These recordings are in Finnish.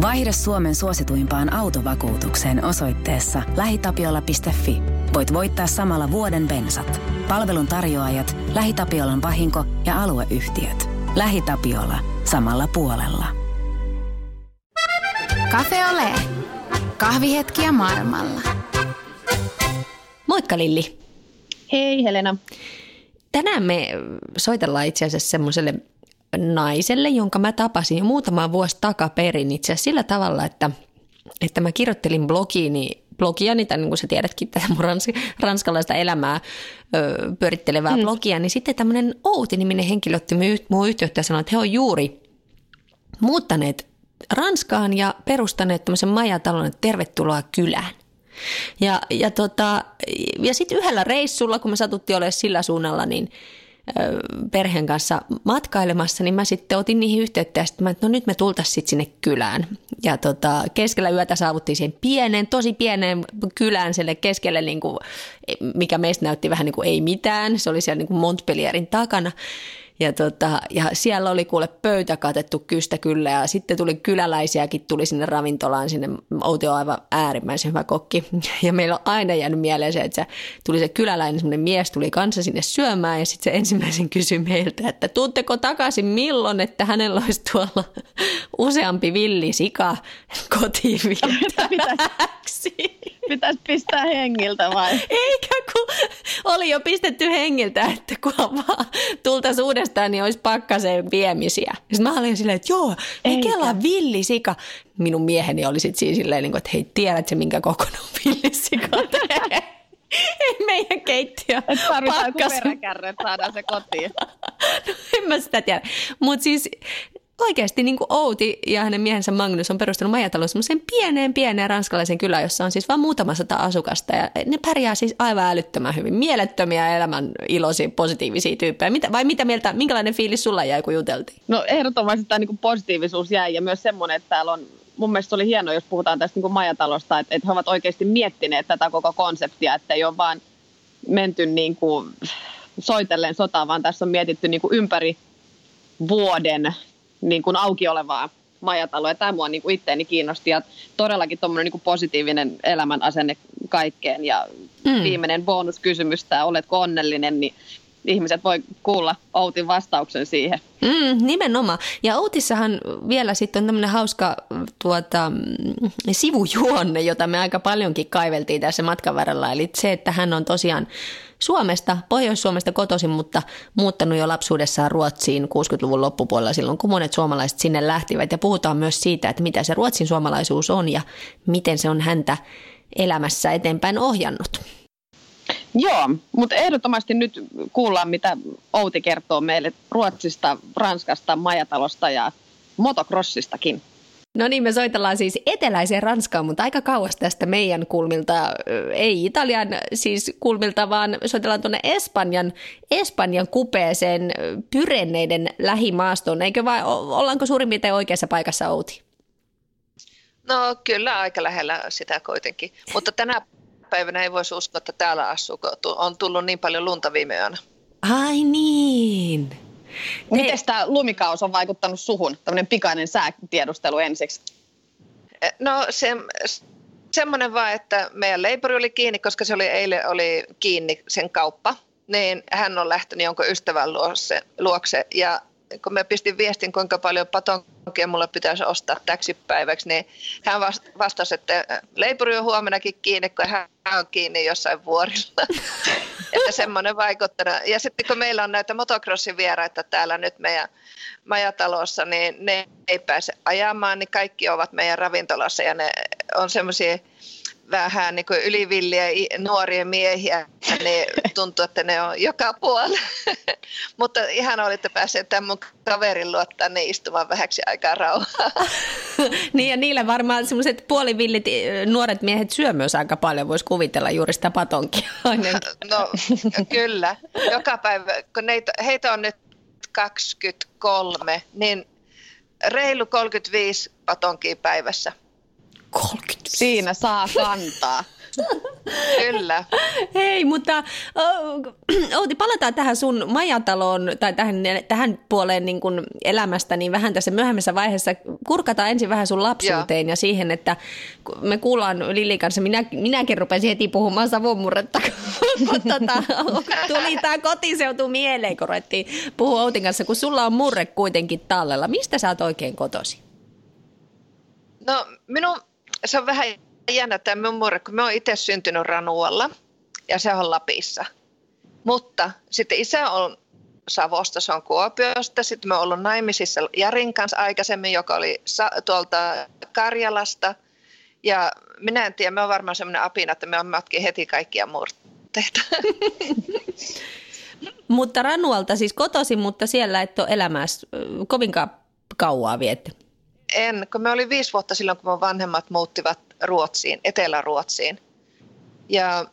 Vaihda Suomen suosituimpaan autovakuutukseen osoitteessa lähitapiola.fi. Voit voittaa samalla vuoden bensat. Palvelun tarjoajat, LähiTapiolan vahinko ja alueyhtiöt. LähiTapiola. Samalla puolella. Cafe Ole. Kahvihetkiä maailmalla. Moikka Lilli. Hei Helena. Tänään me soitellaan itse asiassa semmoiselle naiselle, jonka mä tapasin jo muutama vuosi takaperin itse asiassa sillä tavalla, että, että mä kirjoittelin blogiini blogiani, tai niin kuin sä tiedätkin, tätä mun rans, ranskalaista elämää ö, pyörittelevää mm. blogia, niin sitten tämmöinen Outi-niminen henkilö otti mun yhteyttä ja sanoi, että he on juuri muuttaneet Ranskaan ja perustaneet tämmöisen majatalon, että tervetuloa kylään. Ja, ja, tota, ja sitten yhdellä reissulla, kun me satuttiin olemaan sillä suunnalla, niin perheen kanssa matkailemassa, niin mä sitten otin niihin yhteyttä ja sitten mä, että no nyt me tultaisiin sitten sinne kylään. Ja tota, keskellä yötä saavuttiin siihen pienen, tosi pienen kylään sille keskelle, niin kuin, mikä meistä näytti vähän niin kuin ei mitään. Se oli siellä niin kuin Montpellierin takana. Ja, tota, ja siellä oli kuule pöytä katettu kystä kyllä ja sitten tuli kyläläisiäkin tuli sinne ravintolaan, sinne Outi on aivan äärimmäisen hyvä kokki. Ja meillä on aina jäänyt mieleen se, että se tuli se kyläläinen, semmoinen mies tuli kanssa sinne syömään ja sitten se ensimmäisen kysyi meiltä, että tuutteko takaisin milloin, että hänellä olisi tuolla useampi villi sika kotiin vietäväksi. Pitäisi pistää hengiltä vai? Eikä kun oli jo pistetty hengiltä, että kun vaan tultaisiin uudestaan, niin olisi pakkaseen viemisiä. Sitten mä olin silleen, että joo, ei kelaa villisika. Minun mieheni oli sitten siinä silleen, niin että hei, tiedätkö minkä kokonaan villisika ei meidän keittiö. Että tarvitaan että saadaan se kotiin. no en mä sitä tiedä. Mutta siis oikeasti niin kuin Outi ja hänen miehensä Magnus on perustanut majatalon semmoiseen pieneen pieneen ranskalaisen kylään, jossa on siis vain muutama sata asukasta ja ne pärjää siis aivan älyttömän hyvin. Mielettömiä elämän iloisia, positiivisia tyyppejä. Mitä, vai mitä mieltä, minkälainen fiilis sulla jäi, kun juteltiin? No ehdottomasti tämä niin positiivisuus jäi ja myös semmoinen, että täällä on mun mielestä oli hienoa, jos puhutaan tästä niin majatalosta, että, että he ovat oikeasti miettineet tätä koko konseptia, että ei ole vaan menty niin kuin soitellen sotaan, vaan tässä on mietitty niin kuin ympäri vuoden niin kuin auki olevaa majataloa. Ja tämä mua niin kuin itteeni kiinnosti ja todellakin tuommoinen niin positiivinen elämän asenne kaikkeen. Ja mm. viimeinen bonuskysymys, tämä oletko onnellinen, niin ihmiset voi kuulla Outin vastauksen siihen. Mm, nimenomaan. Ja Outissahan vielä sitten on tämmöinen hauska tuota, sivujuonne, jota me aika paljonkin kaiveltiin tässä matkan varrella. Eli se, että hän on tosiaan Suomesta, Pohjois-Suomesta kotoisin, mutta muuttanut jo lapsuudessaan Ruotsiin 60-luvun loppupuolella silloin, kun monet suomalaiset sinne lähtivät. Ja puhutaan myös siitä, että mitä se ruotsin suomalaisuus on ja miten se on häntä elämässä eteenpäin ohjannut. Joo, mutta ehdottomasti nyt kuullaan, mitä Outi kertoo meille Ruotsista, Ranskasta, Majatalosta ja motocrossistakin. No niin, me soitellaan siis eteläiseen Ranskaan, mutta aika kauas tästä meidän kulmilta, ei Italian siis kulmilta, vaan soitellaan tuonne Espanjan, Espanjan kupeeseen Pyrenneiden lähimaastoon. Eikö vai, ollaanko suurin piirtein oikeassa paikassa Outi? No kyllä aika lähellä sitä kuitenkin, mutta tänä päivänä ei voisi uskoa, että täällä asuu, kun on tullut niin paljon lunta viime yönä. Ai niin. Miten tämä lumikaus on vaikuttanut suhun? Tämmöinen pikainen säätiedustelu ensiksi. E, no se, semmoinen vaan, että meidän leipuri oli kiinni, koska se oli eilen oli kiinni sen kauppa. Niin hän on lähtenyt jonkun ystävän luokse, luokse ja kun mä pistin viestin, kuinka paljon patonkia mulle pitäisi ostaa täksi päiväksi, niin hän vastasi, että leipuri on huomenakin kiinni, kun hän on kiinni jossain vuorilla. että semmoinen vaikuttanut. Ja sitten kun meillä on näitä motocrossin vieraita täällä nyt meidän majatalossa, niin ne ei pääse ajamaan, niin kaikki ovat meidän ravintolassa ja ne on semmoisia vähän niin kuin ylivilliä nuoria miehiä, niin tuntuu, että ne on joka puolella. Mutta ihan olitte päässeet tämän mun kaverin luottaa ne istumaan vähäksi aikaa rauhaa. niin ja niillä varmaan semmoiset puolivillit eh, nuoret miehet syö myös aika paljon, voisi kuvitella juuri sitä patonkia. no kyllä, joka päivä, kun neitä, heitä on nyt 23, niin reilu 35 patonkia päivässä. 30. Siinä saa kantaa. Kyllä. Hei, mutta Outi, palataan tähän sun majataloon tai tähän, tähän puoleen niin kuin elämästä niin vähän tässä myöhemmässä vaiheessa. Kurkataan ensin vähän sun lapsuuteen Joo. ja siihen, että me kuullaan Lili kanssa, minä, minäkin rupesin heti puhumaan savonmurretta, kun tota, tuli tämä kotiseutu mieleen, kun ruvettiin puhua Outin kanssa, kun sulla on murre kuitenkin tallella. Mistä sä oot oikein kotosi? No minun, se on vähän jännä tämä minun murre, kun mä oon itse syntynyt Ranualla ja se on Lapissa. Mutta sitten isä on Savosta, se on Kuopiosta. Sitten mä oon ollut naimisissa Jarin kanssa aikaisemmin, joka oli tuolta Karjalasta. Ja minä en tiedä, mä oon varmaan semmoinen apina, että me on matki heti kaikkia murteita. mutta Ranualta siis kotosi, mutta siellä et ole elämässä kovinkaan kauaa vietty. En, kun me oli viisi vuotta silloin, kun mun vanhemmat muuttivat Ruotsiin, Etelä-Ruotsiin. Ja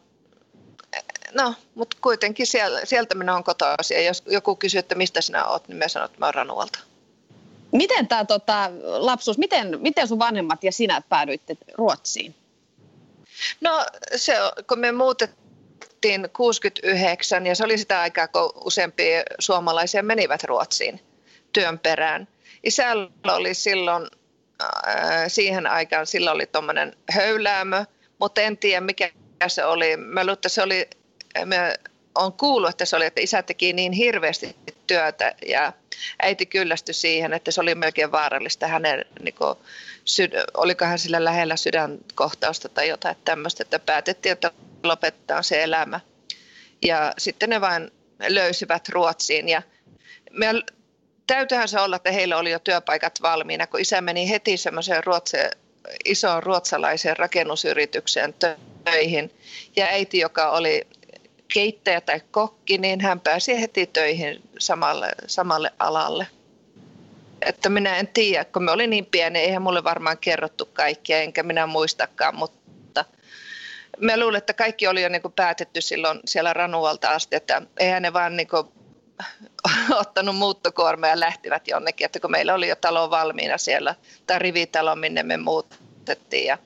no, mutta kuitenkin siellä, sieltä minä olen kotoisin. Ja jos joku kysyy, että mistä sinä olet, niin minä sanon, että mä olen Ranualta. Miten tämä tota, lapsuus, miten, miten sun vanhemmat ja sinä päädyitte Ruotsiin? No se, kun me muutettiin 69 ja se oli sitä aikaa, kun useampia suomalaisia menivät Ruotsiin työn perään. Isällä oli silloin siihen aikaan, silloin oli tuommoinen höyläämö, mutta en tiedä mikä se oli. Mä luulen, että se oli, mä on kuullut, että se oli, että isä teki niin hirveästi työtä ja äiti kyllästyi siihen, että se oli melkein vaarallista hänen, niin kuin, syd- olikohan sillä lähellä sydänkohtausta tai jotain tämmöistä, että päätettiin, että lopettaa se elämä. Ja sitten ne vain löysivät Ruotsiin ja me täytyyhän se olla, että heillä oli jo työpaikat valmiina, kun isä meni heti semmoiseen ruotsi, isoon ruotsalaiseen rakennusyritykseen töihin. Ja äiti, joka oli keittäjä tai kokki, niin hän pääsi heti töihin samalle, samalle alalle. Että minä en tiedä, kun me olin niin pieni, eihän mulle varmaan kerrottu kaikkia, enkä minä muistakaan, mutta mä luulen, että kaikki oli jo niin päätetty silloin siellä Ranualta asti, että eihän ne vaan niin ottanut muuttokuorma ja lähtivät jonnekin, että kun meillä oli jo talo valmiina siellä, tai rivitalo, minne me muutettiin ja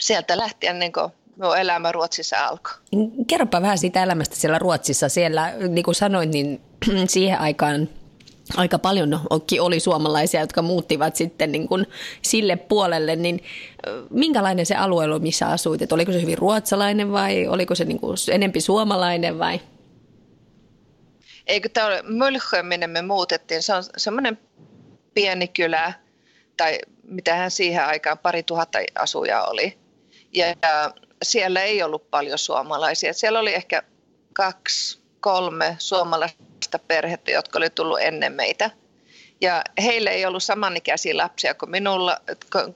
sieltä lähtien niin kuin elämä Ruotsissa alkoi. Kerropa vähän siitä elämästä siellä Ruotsissa. Siellä, niin kuin sanoit, niin siihen aikaan aika paljon oli suomalaisia, jotka muuttivat sitten niin kuin sille puolelle, niin minkälainen se alue oli, missä asuit? Et oliko se hyvin ruotsalainen vai oliko se niin kuin enempi suomalainen vai? Eikö tämä ole Mölchö, minne me muutettiin, se on semmoinen pieni kylä, tai mitähän siihen aikaan pari tuhatta asuja oli. Ja, ja siellä ei ollut paljon suomalaisia. Siellä oli ehkä kaksi, kolme suomalaista perhettä, jotka oli tullut ennen meitä. Ja heille ei ollut samanikäisiä lapsia kuin, minulla,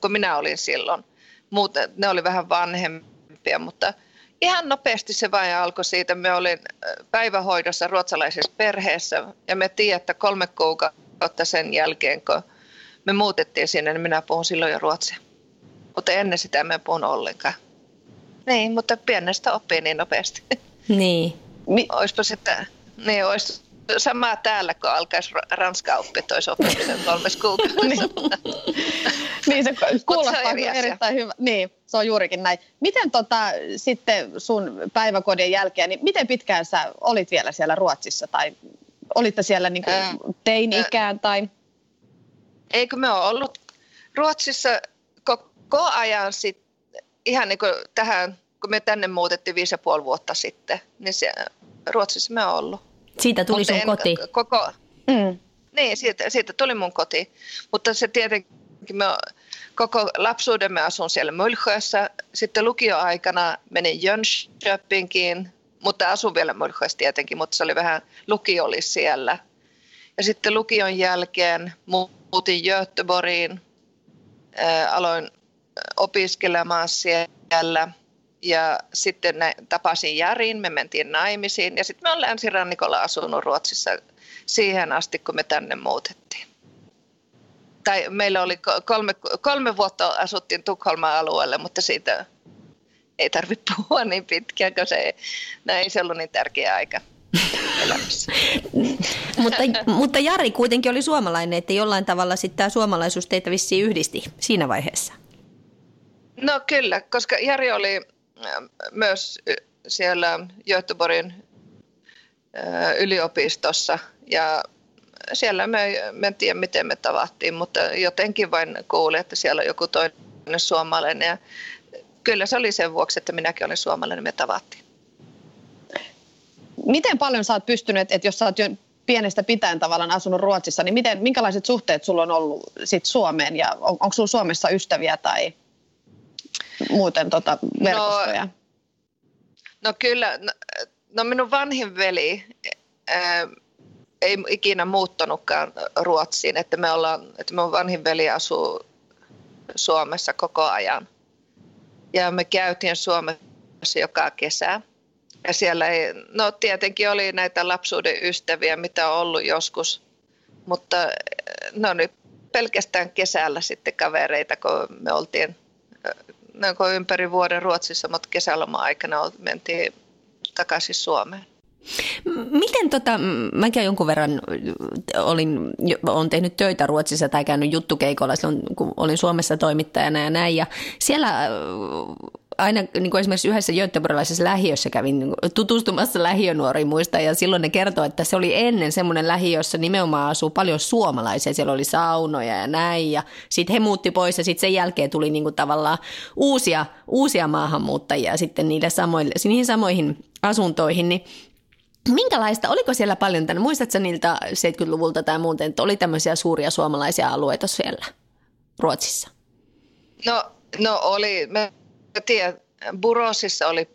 kuin minä olin silloin. Muuten, ne oli vähän vanhempia, mutta – Ihan nopeasti se vain alkoi siitä. Me olin päivähoidossa ruotsalaisessa perheessä ja me tiedän, että kolme kuukautta sen jälkeen, kun me muutettiin sinne, niin minä puhun silloin jo ruotsia. Mutta ennen sitä me puhun ollenkaan. Niin, mutta pienestä oppii niin nopeasti. Niin. Mi- Oispa sitä, niin olisi samaa täällä, kun alkaisi ranska oppia, olisi oppimisen kolmes kuukaudessa. niin. niin se kuulostaa se erittäin hyvä. Niin, se on juurikin näin. Miten tota, sitten sun päiväkodin jälkeen, niin miten pitkään sä olit vielä siellä Ruotsissa tai olitte siellä niin kuin teini-ikään tai? Eikö me ole ollut Ruotsissa koko ajan sit, ihan niin kuin tähän, kun me tänne muutettiin viisi ja puoli vuotta sitten, niin se, Ruotsissa me on ollut. Siitä tuli Mutta sun en, koti. Koko, mm. Niin, siitä, siitä tuli mun koti. Mutta se tietenkin, me koko lapsuuden mä asun siellä Mölchössä. Sitten lukioaikana menin Jönköpinkiin, mutta asun vielä Mölchössä tietenkin, mutta se oli vähän, lukio oli siellä. Ja sitten lukion jälkeen muutin Göteborgiin, aloin opiskelemaan siellä – ja sitten tapasin Jarin, me mentiin naimisiin ja sitten me olen länsirannikolla asunut Ruotsissa siihen asti, kun me tänne muutettiin. Tai meillä oli kolme, kolme vuotta asuttiin Tukholman alueelle, mutta siitä ei tarvitse puhua niin pitkään, koska se, no ei se ollut niin tärkeä aika elämässä. mutta, mutta Jari kuitenkin oli suomalainen, että jollain tavalla sitten tämä suomalaisuus teitä vissiin yhdisti siinä vaiheessa. No kyllä, koska Jari oli myös siellä Göteborgin yliopistossa. Ja siellä me, me en tiedä miten me tavattiin, mutta jotenkin vain kuulin, että siellä on joku toinen suomalainen. Ja kyllä se oli sen vuoksi, että minäkin olen suomalainen, me tavattiin. Miten paljon sä oot pystynyt, että jos sä oot jo pienestä pitäen tavallaan asunut Ruotsissa, niin miten, minkälaiset suhteet sulla on ollut sit Suomeen? Ja on, onko sulla Suomessa ystäviä tai muuten tota verkostoja? No, no kyllä, no, no minun vanhin veli ää, ei ikinä muuttanutkaan Ruotsiin, että me ollaan, että minun vanhin veli asuu Suomessa koko ajan. Ja me käytiin Suomessa joka kesä. Ja siellä ei, no tietenkin oli näitä lapsuuden ystäviä, mitä on ollut joskus, mutta ne on nyt pelkästään kesällä sitten kavereita, kun me oltiin no, ympäri vuoden Ruotsissa, mutta kesäloma-aikana mentiin takaisin Suomeen. Miten tota, mäkin jonkun verran olin, olen tehnyt töitä Ruotsissa tai käynyt juttukeikolla silloin, kun olin Suomessa toimittajana ja näin. Ja siellä aina niin kuin esimerkiksi yhdessä göteborgilaisessa lähiössä kävin niin tutustumassa lähiönuoriin muista ja silloin ne kertoi, että se oli ennen semmoinen lähiö, jossa nimenomaan asuu paljon suomalaisia. Siellä oli saunoja ja näin ja sitten he muutti pois ja sitten sen jälkeen tuli niin kuin tavallaan uusia, uusia maahanmuuttajia sitten niille samoille, niihin samoihin asuntoihin. Niin Minkälaista, oliko siellä paljon tänne, muistatko niiltä 70-luvulta tai muuten, että oli tämmöisiä suuria suomalaisia alueita siellä Ruotsissa? No, no oli, mä tiedän, Burosissa oli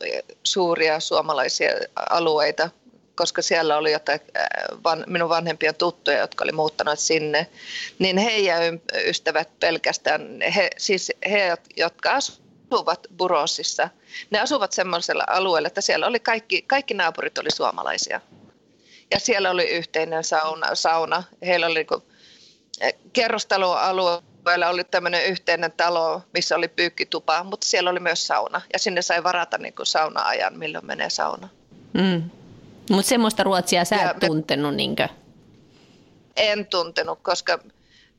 suuria suomalaisia alueita, koska siellä oli jotain van, minun vanhempia tuttuja, jotka oli muuttanut sinne, niin he ja ystävät pelkästään, he, siis he, jotka asuvat Burosissa, ne asuvat semmoisella alueella, että siellä oli kaikki, kaikki naapurit oli suomalaisia. Ja siellä oli yhteinen sauna, sauna. heillä oli niin kerrostaloalue Meillä oli tämmöinen yhteinen talo, missä oli pyykkitupa, mutta siellä oli myös sauna. Ja sinne sai varata niin kuin sauna-ajan, milloin menee sauna. Mm. Mutta semmoista Ruotsia sä et me... tuntenut, niinkö? En tuntenut, koska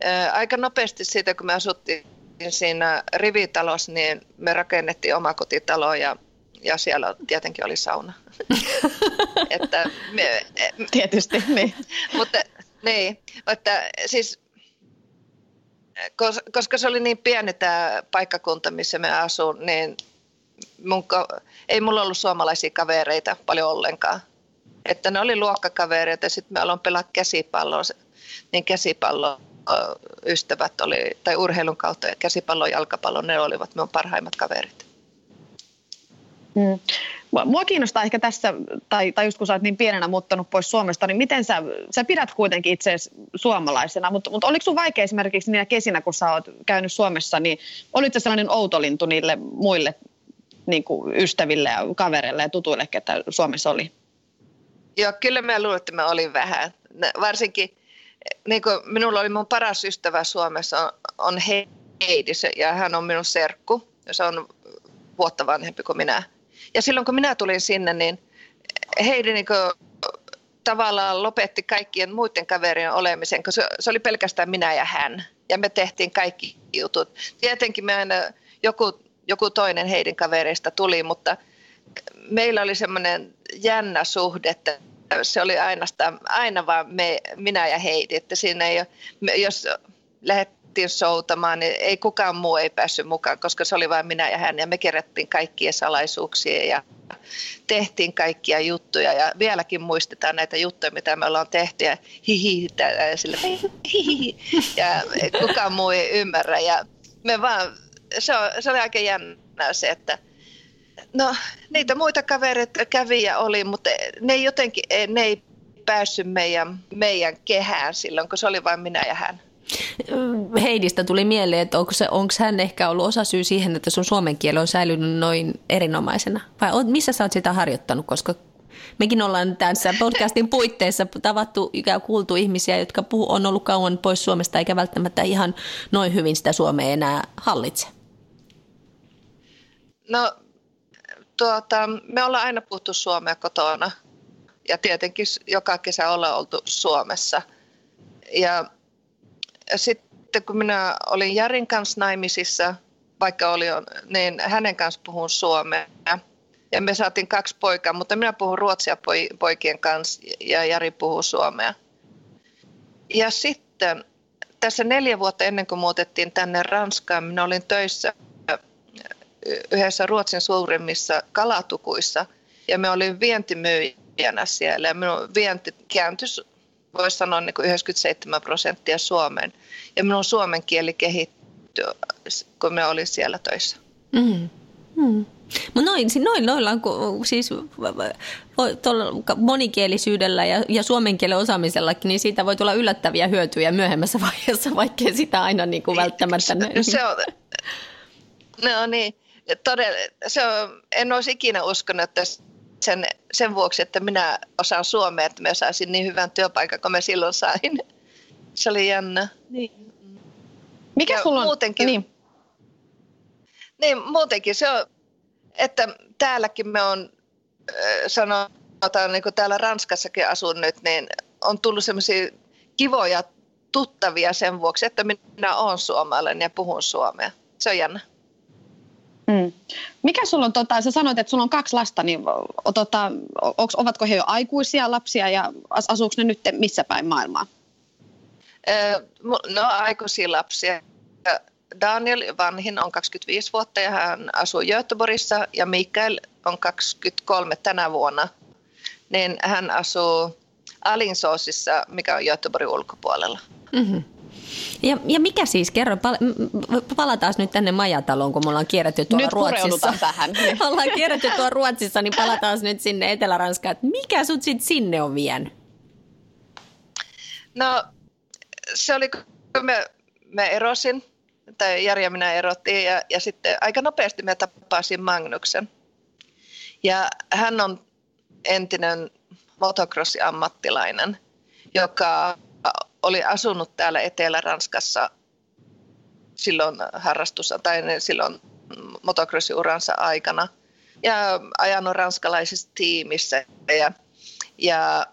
ää, aika nopeasti siitä, kun me asuttiin siinä rivitalossa, niin me rakennettiin omakotitalo ja, ja siellä tietenkin oli sauna. että me, Tietysti, niin. mutta niin, että siis koska se oli niin pieni tämä paikkakunta, missä me asun, niin mun, ei mulla ollut suomalaisia kavereita paljon ollenkaan. Että ne oli luokkakavereita ja sitten me aloin pelaa käsipalloa, niin käsipallo ystävät oli, tai urheilun kautta käsipallo ja jalkapallo, ne olivat minun parhaimmat kaverit. Mm. Mua kiinnostaa ehkä tässä, tai, tai just kun sä oot niin pienenä muuttanut pois Suomesta, niin miten sä, sä pidät kuitenkin itse suomalaisena, mutta, mutta oliko sun vaikea esimerkiksi niinä kesinä, kun sä oot käynyt Suomessa, niin olit sellainen outolintu niille muille niin kuin ystäville ja kavereille ja tutuille, ketä Suomessa oli? Joo, kyllä mä luulen, että mä olin vähän. Varsinkin, niin kuin minulla oli mun paras ystävä Suomessa on, on Heidi, ja hän on minun serkku. Se on vuotta vanhempi kuin minä ja silloin kun minä tulin sinne, niin Heidi niin tavallaan lopetti kaikkien muiden kaverien olemisen, koska se, oli pelkästään minä ja hän. Ja me tehtiin kaikki jutut. Tietenkin me aina joku, joku toinen Heidin kavereista tuli, mutta meillä oli semmoinen jännä suhde, että se oli aina, aina vaan me, minä ja Heidi. Että siinä ei jos lähdet lähdettiin soutamaan, niin ei kukaan muu ei päässyt mukaan, koska se oli vain minä ja hän. Ja me kerättiin kaikkia salaisuuksia ja tehtiin kaikkia juttuja. Ja vieläkin muistetaan näitä juttuja, mitä me ollaan tehty. Ja hihi, ja, sille, hihi, ja kukaan muu ei ymmärrä. Ja me vaan, se, on, se oli aika jännää se, että no niitä muita kavereita kävi ja oli, mutta ne jotenkin, ne ei päässyt meidän, meidän kehään silloin, kun se oli vain minä ja hän. Heidistä tuli mieleen, että onko, se, onko hän ehkä ollut osa syy siihen, että sun suomen kieli on säilynyt noin erinomaisena? Vai missä sä oot sitä harjoittanut, koska mekin ollaan tässä podcastin puitteissa tavattu ja kuultu ihmisiä, jotka puhu, on ollut kauan pois Suomesta eikä välttämättä ihan noin hyvin sitä Suomea enää hallitse. No tuota, me ollaan aina puhuttu suomea kotona ja tietenkin joka kesä ollaan oltu Suomessa. Ja sitten kun minä olin Jarin kanssa naimisissa vaikka oli, niin hänen kanssa puhun suomea. Ja me saatiin kaksi poikaa, mutta minä puhun ruotsia poikien kanssa ja Jari puhuu suomea. Ja sitten tässä neljä vuotta ennen kuin muutettiin tänne Ranskaan, minä olin töissä yhdessä Ruotsin suurimmissa kalatukuissa ja me olin vientimyyjänä siellä ja minun vienti kääntyi voisi sanoa niin kuin 97 prosenttia Suomeen ja minun suomen kieli kehittyi, kun me olin siellä töissä. Mm. Mm. Mutta noin, noin, noilla on siis monikielisyydellä ja, ja suomen kielen osaamisellakin, niin siitä voi tulla yllättäviä hyötyjä myöhemmässä vaiheessa, vaikkei sitä aina niin kuin välttämättä... Se on, no niin, todella, se on, en olisi ikinä uskonut, että sen, sen vuoksi, että minä osaan suomea, että mä saisin niin hyvän työpaikan kuin mä silloin sain. Se oli jännä. Niin. Mikä ja sulla on? Muutenkin, niin. niin, muutenkin se on, että täälläkin me on, sanotaan niin kuin täällä Ranskassakin asun nyt, niin on tullut semmoisia kivoja tuttavia sen vuoksi, että minä olen suomalainen ja puhun suomea. Se on jännä. Mm. Mikä sulla on, tota, sä sanoit, että sulla on kaksi lasta, niin tota, onks, ovatko he jo aikuisia lapsia ja asuuko ne nyt missä päin maailmaa? No aikuisia lapsia. Daniel vanhin on 25 vuotta ja hän asuu Göteborgissa ja Mikael on 23 tänä vuonna. Niin hän asuu Alinsoosissa, mikä on Göteborgin ulkopuolella. Mm-hmm. Ja, ja mikä siis, kerro, pal- palataan nyt tänne majataloon, kun me ollaan kierretty tuolla nyt Ruotsissa. tähän. ollaan kierretty tuolla Ruotsissa, niin palataan nyt sinne Etelä-Ranskaan. Mikä sut sitten sinne on vienyt? No se oli, kun me, me erosin, tai Jari ja minä erottiin, ja, ja sitten aika nopeasti me tapasin Magnuksen. Ja hän on entinen motocross-ammattilainen, joka oli asunut täällä Etelä-Ranskassa silloin harrastus tai silloin motocrossiuransa aikana ja ajanut ranskalaisessa tiimissä ja, ja,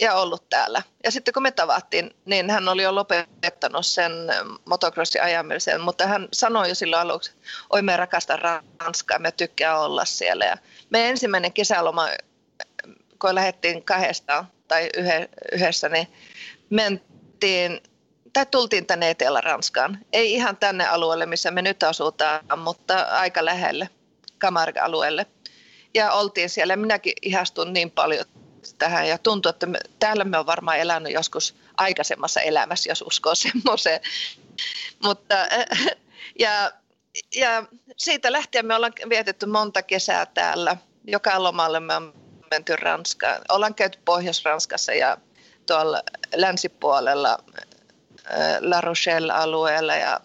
ja ollut täällä. Ja sitten kun me tavattiin, niin hän oli jo lopettanut sen motocrossin ajamisen, mutta hän sanoi jo silloin aluksi, oi me rakastan Ranskaa, me tykkää olla siellä. Ja me ensimmäinen kesäloma, kun lähdettiin kahdesta tai yhdessä, niin mentiin, tai tultiin tänne Etelä-Ranskaan. Ei ihan tänne alueelle, missä me nyt asutaan, mutta aika lähelle, Camargue-alueelle. Ja oltiin siellä. Minäkin ihastun niin paljon tähän ja tuntuu, että me, täällä me on varmaan elänyt joskus aikaisemmassa elämässä, jos uskoo semmoiseen. Mutta, ja, ja siitä lähtien me ollaan vietetty monta kesää täällä. Joka lomalle me on menty Ranskaan. Ollaan käyty Pohjois-Ranskassa ja tuolla länsipuolella äh, La Rochelle-alueella. Ja,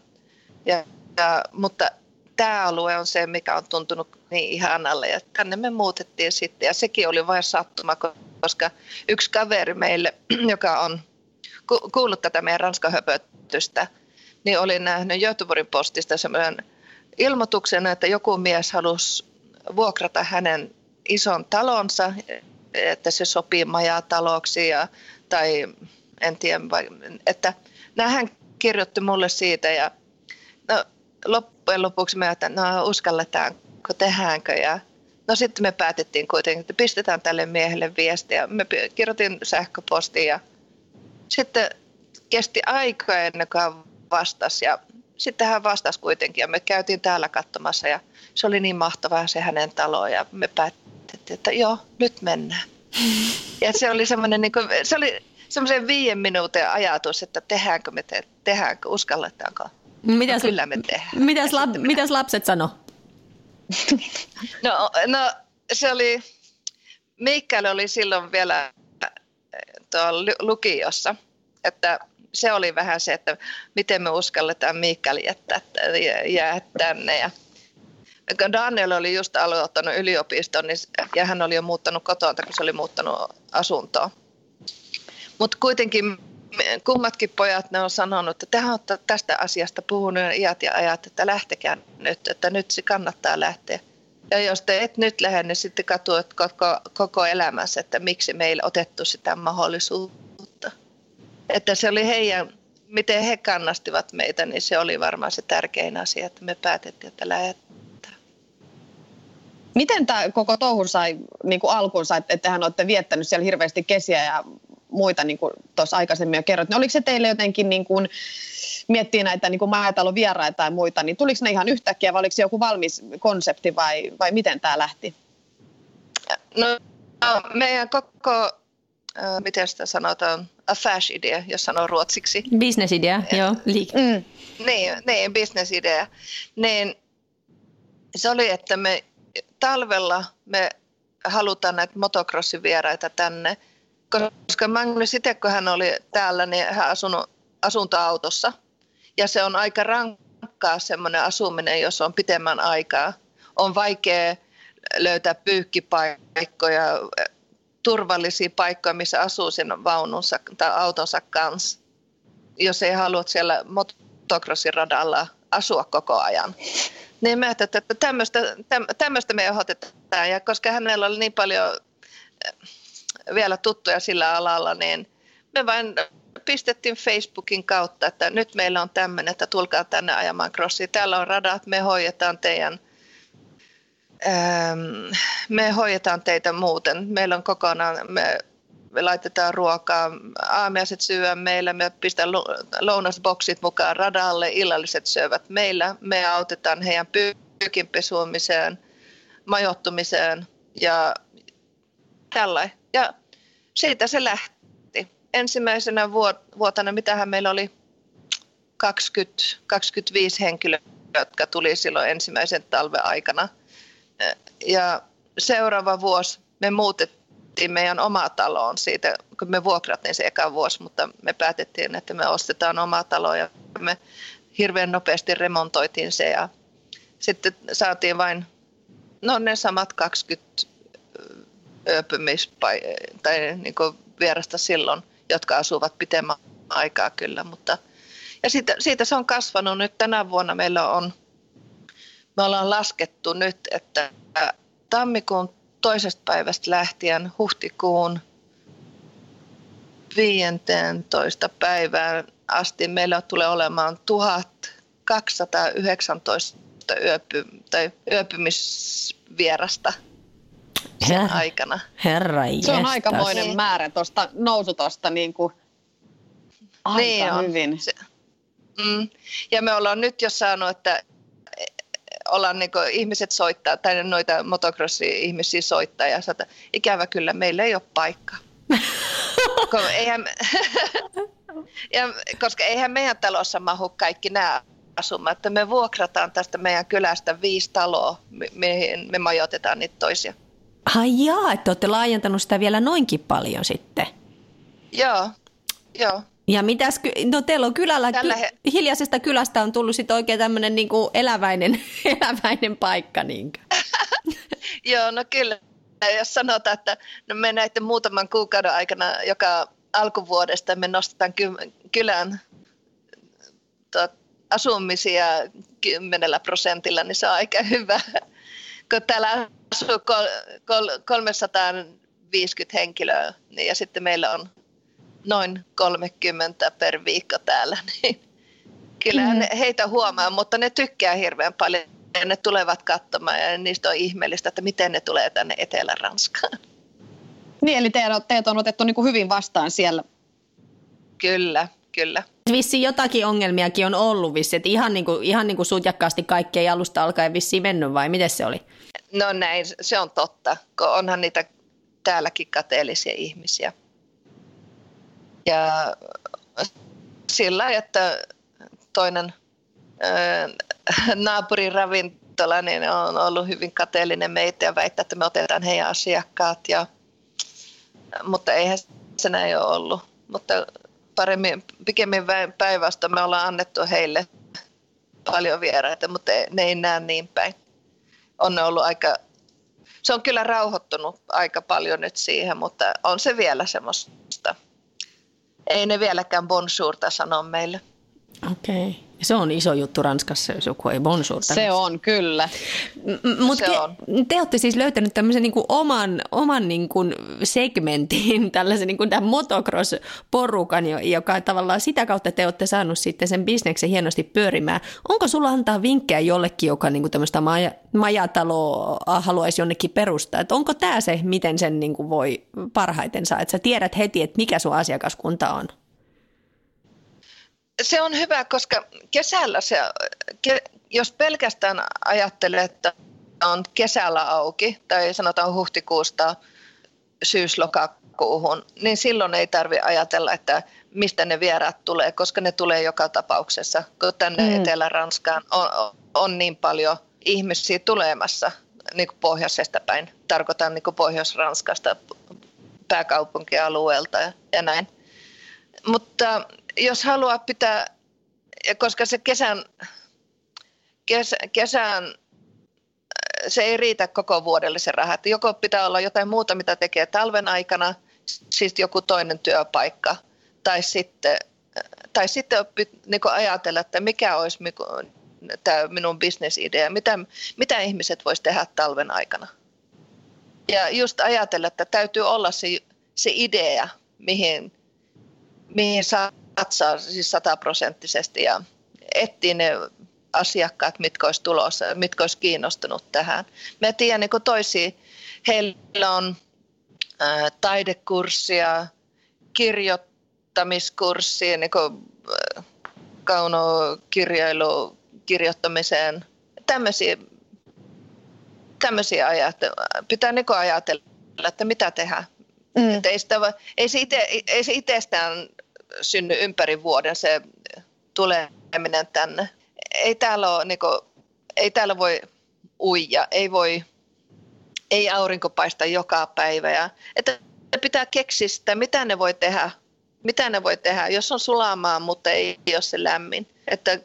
ja, ja, mutta tämä alue on se, mikä on tuntunut niin ihanalle ja tänne me muutettiin sitten ja sekin oli vain sattuma, koska yksi kaveri meille, joka on kuullut tätä meidän ranskahöpötystä, niin oli nähnyt Göteborgin postista semmoinen ilmoituksen, että joku mies halusi vuokrata hänen ison talonsa, että se sopii majataloksi ja tai en tiedä, että hän kirjoitti mulle siitä ja no, loppujen lopuksi me että no uskalletaanko, tehdäänkö ja no sitten me päätettiin kuitenkin, että pistetään tälle miehelle viestiä. Me kirjoitin sähköpostiin ja sitten kesti aika ennen kuin vastasi ja sitten hän vastasi kuitenkin ja me käytiin täällä katsomassa ja se oli niin mahtavaa se hänen talo ja me päätettiin, että joo, nyt mennään. Ja se oli semmoinen, niin kuin, se oli semmoisen viiden minuutin ajatus, että tehdäänkö me, te, tehdäänkö, uskalletaanko. Mitäs, no, kyllä me tehdään. Mitäs, lap, mitäs lapset sano? no, no, se oli, Mikael oli silloin vielä tuolla lukiossa, että se oli vähän se, että miten me uskalletaan Mikael jättää, jää tänne. Ja Daniel oli just aloittanut yliopiston niin, ja hän oli jo muuttanut kotoa, kun se oli muuttanut asuntoon. Mutta kuitenkin kummatkin pojat ne on sanonut, että tähän on tästä asiasta puhunut iät ja ajat, että lähtekää nyt, että nyt se kannattaa lähteä. Ja jos te et nyt lähde, niin sitten katuat koko, koko elämässä, että miksi meillä otettu sitä mahdollisuutta. Että se oli heidän miten he kannastivat meitä, niin se oli varmaan se tärkein asia, että me päätettiin, että lähdetään. Miten tämä koko touhu sai niin kuin alkunsa, että tehän olette viettänyt siellä hirveästi kesiä ja muita, niin kuin tuossa aikaisemmin jo kerroit. Niin oliko se teille jotenkin niin kuin, miettiä näitä niin kuin maatalon vieraita tai muita, niin tuliko ne ihan yhtäkkiä vai oliko se joku valmis konsepti vai, vai miten tämä lähti? No, no meidän koko, äh, miten sitä sanotaan, affärsidea, jos sanoo ruotsiksi. Bisnesidea, joo. Liik- mm. Niin, niin, bisnesidea. Niin se oli, että me talvella me halutaan näitä motocrossin vieraita tänne, koska Magnus itse, kun hän oli täällä, niin hän asunut asuntoautossa. Ja se on aika rankkaa semmoinen asuminen, jos on pitemmän aikaa. On vaikea löytää pyykkipaikkoja, turvallisia paikkoja, missä asuu sen vaununsa tai autonsa kanssa, jos ei halua siellä motocrossin radalla asua koko ajan. Niin mä että tämmöistä, tämmöistä me ehdotetaan. Ja koska hänellä oli niin paljon eh, vielä tuttuja sillä alalla, niin me vain pistettiin Facebookin kautta, että nyt meillä on tämmöinen, että tulkaa tänne ajamaan crossia. Täällä on radat, me hoidetaan teidän ähm, me hoidetaan teitä muuten. Meillä on kokonaan, me laitetaan ruokaa, aamiaiset syö meillä, me pistän lounasboksit mukaan radalle, illalliset syövät meillä, me autetaan heidän pyykinpesuamiseen, majoittumiseen ja tällä. Ja siitä se lähti. Ensimmäisenä vuotena, mitähän meillä oli 20, 25 henkilöä, jotka tuli silloin ensimmäisen talven aikana. Ja seuraava vuosi me muutettiin meidän omaa taloon siitä, kun me vuokrattiin se eka vuosi, mutta me päätettiin, että me ostetaan omaa taloa ja me hirveän nopeasti remontoitiin se ja sitten saatiin vain no ne samat 20 ööpymispai- tai niin vierasta silloin, jotka asuvat pitemmän aikaa kyllä, mutta ja siitä, siitä se on kasvanut nyt. Tänä vuonna meillä on, me ollaan laskettu nyt, että tammikuun toisesta päivästä lähtien huhtikuun 15 päivään asti meillä tulee olemaan 1219 yöpy, tai yöpymisvierasta sen Herra, aikana. Herra Se on aikamoinen niin. määrä tuosta nousu tuosta niin kuin aika niin hyvin. Se, mm, ja me ollaan nyt jo saanut, että ollaan niin ihmiset soittaa, tai noita motocrossi-ihmisiä soittaa ja sanoa, ikävä kyllä, meillä ei ole paikkaa. eihän, ja, koska eihän meidän talossa mahu kaikki nämä asumaan, että me vuokrataan tästä meidän kylästä viisi taloa, mihin me majoitetaan niitä toisia. Ai jaa, että olette laajentanut sitä vielä noinkin paljon sitten. Joo, joo. Ja mitäs, no teillä on kylällä, ky, he... hiljaisesta kylästä on tullut sitten oikein tämmöinen niin kuin eläväinen, eläväinen paikka. Niin Joo, no kyllä. Jos sanotaan, että no me näiden muutaman kuukauden aikana joka alkuvuodesta me nostetaan ky- kylän tot, asumisia kymmenellä prosentilla, niin se on aika hyvä. Kun täällä asuu kol, kol, 350 henkilöä, niin ja sitten meillä on noin 30 per viikko täällä, niin kyllähän mm. heitä huomaa, mutta ne tykkää hirveän paljon ja ne tulevat katsomaan ja niistä on ihmeellistä, että miten ne tulee tänne Etelä-Ranskaan. Niin, eli teidät, teidät on otettu niin kuin hyvin vastaan siellä. Kyllä, kyllä. Vissi jotakin ongelmiakin on ollut vissi, että ihan niin kuin, ihan niin kuin sutjakkaasti kaikkea alusta alkaen vissiin mennyt vai miten se oli? No näin, se on totta, kun onhan niitä täälläkin kateellisia ihmisiä. Ja sillä, että toinen naapurin ravintola niin on ollut hyvin kateellinen meitä ja väittää, että me otetaan heidän asiakkaat. Ja, mutta eihän se näin ole ollut. Mutta paremmin, pikemmin päivästä me ollaan annettu heille paljon vieraita, mutta ne ei näe niin päin. On ollut aika, se on kyllä rauhoittunut aika paljon nyt siihen, mutta on se vielä semmoista ei ne vieläkään bonjourta sano meille. Okei. Okay. Se on iso juttu Ranskassa, jos joku ei bonjour. Se on, kyllä. Mutta te, te olette siis löytänyt tämmöisen niin oman, oman niin kuin segmentin, tällaisen niin kuin tämän motocross-porukan, joka tavallaan sitä kautta te olette saanut sitten sen bisneksen hienosti pyörimään. Onko sulla antaa vinkkejä jollekin, joka niin kuin tämmöistä maja, majataloa haluaisi jonnekin perustaa? Et onko tämä se, miten sen niin kuin voi parhaiten saa? Että sä tiedät heti, että mikä sun asiakaskunta on? Se on hyvä, koska kesällä se, jos pelkästään ajattelee, että on kesällä auki tai sanotaan huhtikuusta syyslokakuuhun, niin silloin ei tarvitse ajatella, että mistä ne vieraat tulee, koska ne tulee joka tapauksessa, kun tänne mm. Etelä-Ranskaan on, on niin paljon ihmisiä tulemassa niin kuin pohjoisesta päin. Tarkoitan niin kuin Pohjois-Ranskasta pääkaupunkialueelta ja näin. Mutta jos haluaa pitää, koska se kesän, kes, kesän se ei riitä koko vuodelle se raha. Että joko pitää olla jotain muuta, mitä tekee talven aikana, siis joku toinen työpaikka, tai sitten, tai sitten niin ajatella, että mikä olisi tämä minun bisnesidea, mitä, mitä ihmiset voisivat tehdä talven aikana. Ja just ajatella, että täytyy olla se, se idea, mihin, mihin saa satsaa siis sataprosenttisesti ja etsii ne asiakkaat, mitkä olisi tulossa, mitkä olisi kiinnostunut tähän. Mä tiedän niin toisia, heillä on ää, taidekurssia, kirjoittamiskurssia, niin kuin, kaunokirjailu kirjoittamiseen, tämmöisiä, tämmöisiä ajatella. pitää niin ajatella, että mitä tehdä. Mm. Että ei, sitä, ei, se ite, ei se itsestään synny ympäri vuoden se tuleminen tänne. Ei täällä, ole, niin kuin, ei täällä voi uija, ei voi, ei aurinko paista joka päivä. Ja, että pitää keksiä sitä, mitä ne voi tehdä, mitä ne voi tehdä, jos on sulamaa, mutta ei ole se lämmin. Että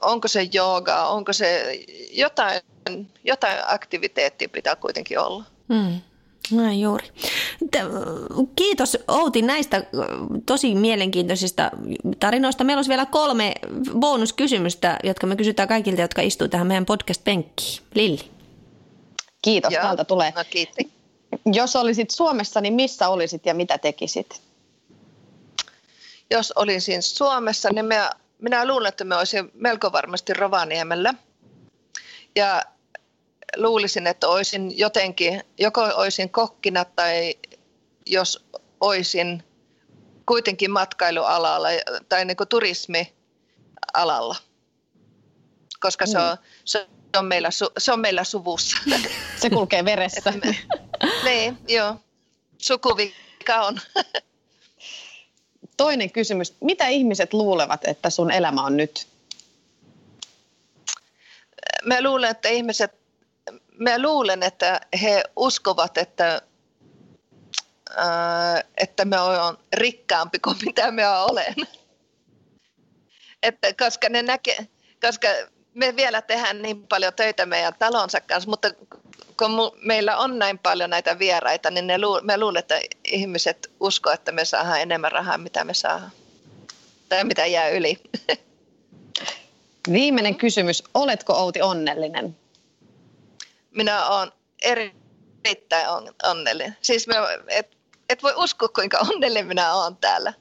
onko se jooga, onko se jotain, jotain aktiviteettia pitää kuitenkin olla. Hmm. Näin juuri. Kiitos Outi näistä tosi mielenkiintoisista tarinoista. Meillä olisi vielä kolme bonuskysymystä, jotka me kysytään kaikilta, jotka istuu tähän meidän podcast-penkkiin. Lilli. Kiitos, Joo. täältä tulee. No, kiitti. Jos olisit Suomessa, niin missä olisit ja mitä tekisit? Jos olisin Suomessa, niin minä, minä luulen, että me olisin melko varmasti Rovaniemellä. Ja luulisin, että olisin jotenkin, joko olisin kokkina tai jos olisin kuitenkin matkailualalla tai niin kuin turismialalla, koska se, on, se, on meillä, se on meillä suvussa. Se kulkee veressä. Me, niin, joo. Sukuvika on. Toinen kysymys. Mitä ihmiset luulevat, että sun elämä on nyt? Mä luulen, että ihmiset mä luulen, että he uskovat, että, ää, että me on rikkaampi kuin mitä me olen. Että koska, ne näke, koska me vielä tehdään niin paljon töitä meidän talonsa kanssa, mutta kun meillä on näin paljon näitä vieraita, niin ne lu, mä luulen, että ihmiset uskovat, että me saadaan enemmän rahaa, mitä me saadaan. Tai mitä jää yli. Viimeinen kysymys. Oletko Outi onnellinen? Minä olen erittäin onnellinen. Siis mä, et, et voi uskoa, kuinka onnellinen minä olen täällä.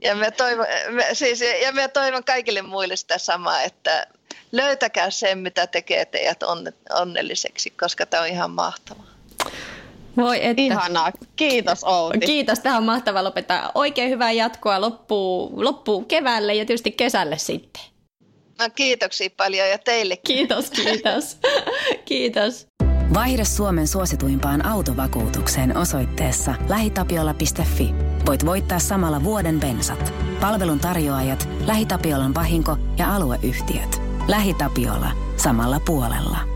Ja mä toivon, mä, siis, ja mä toivon kaikille muille sitä samaa, että löytäkää sen, mitä tekee teidät onnelliseksi, koska tämä on ihan mahtavaa. Voi että. Ihanaa. Kiitos Outi. Kiitos. Tämä on mahtavaa lopettaa. Oikein hyvää jatkoa loppuu, loppuu keväälle ja tietysti kesälle sitten. No kiitoksia paljon ja teille. Kiitos, kiitos. kiitos. Vaihda Suomen suosituimpaan autovakuutukseen osoitteessa lähitapiola.fi. Voit voittaa samalla vuoden bensat. Palvelun tarjoajat, LähiTapiolan vahinko ja alueyhtiöt. LähiTapiola. Samalla puolella.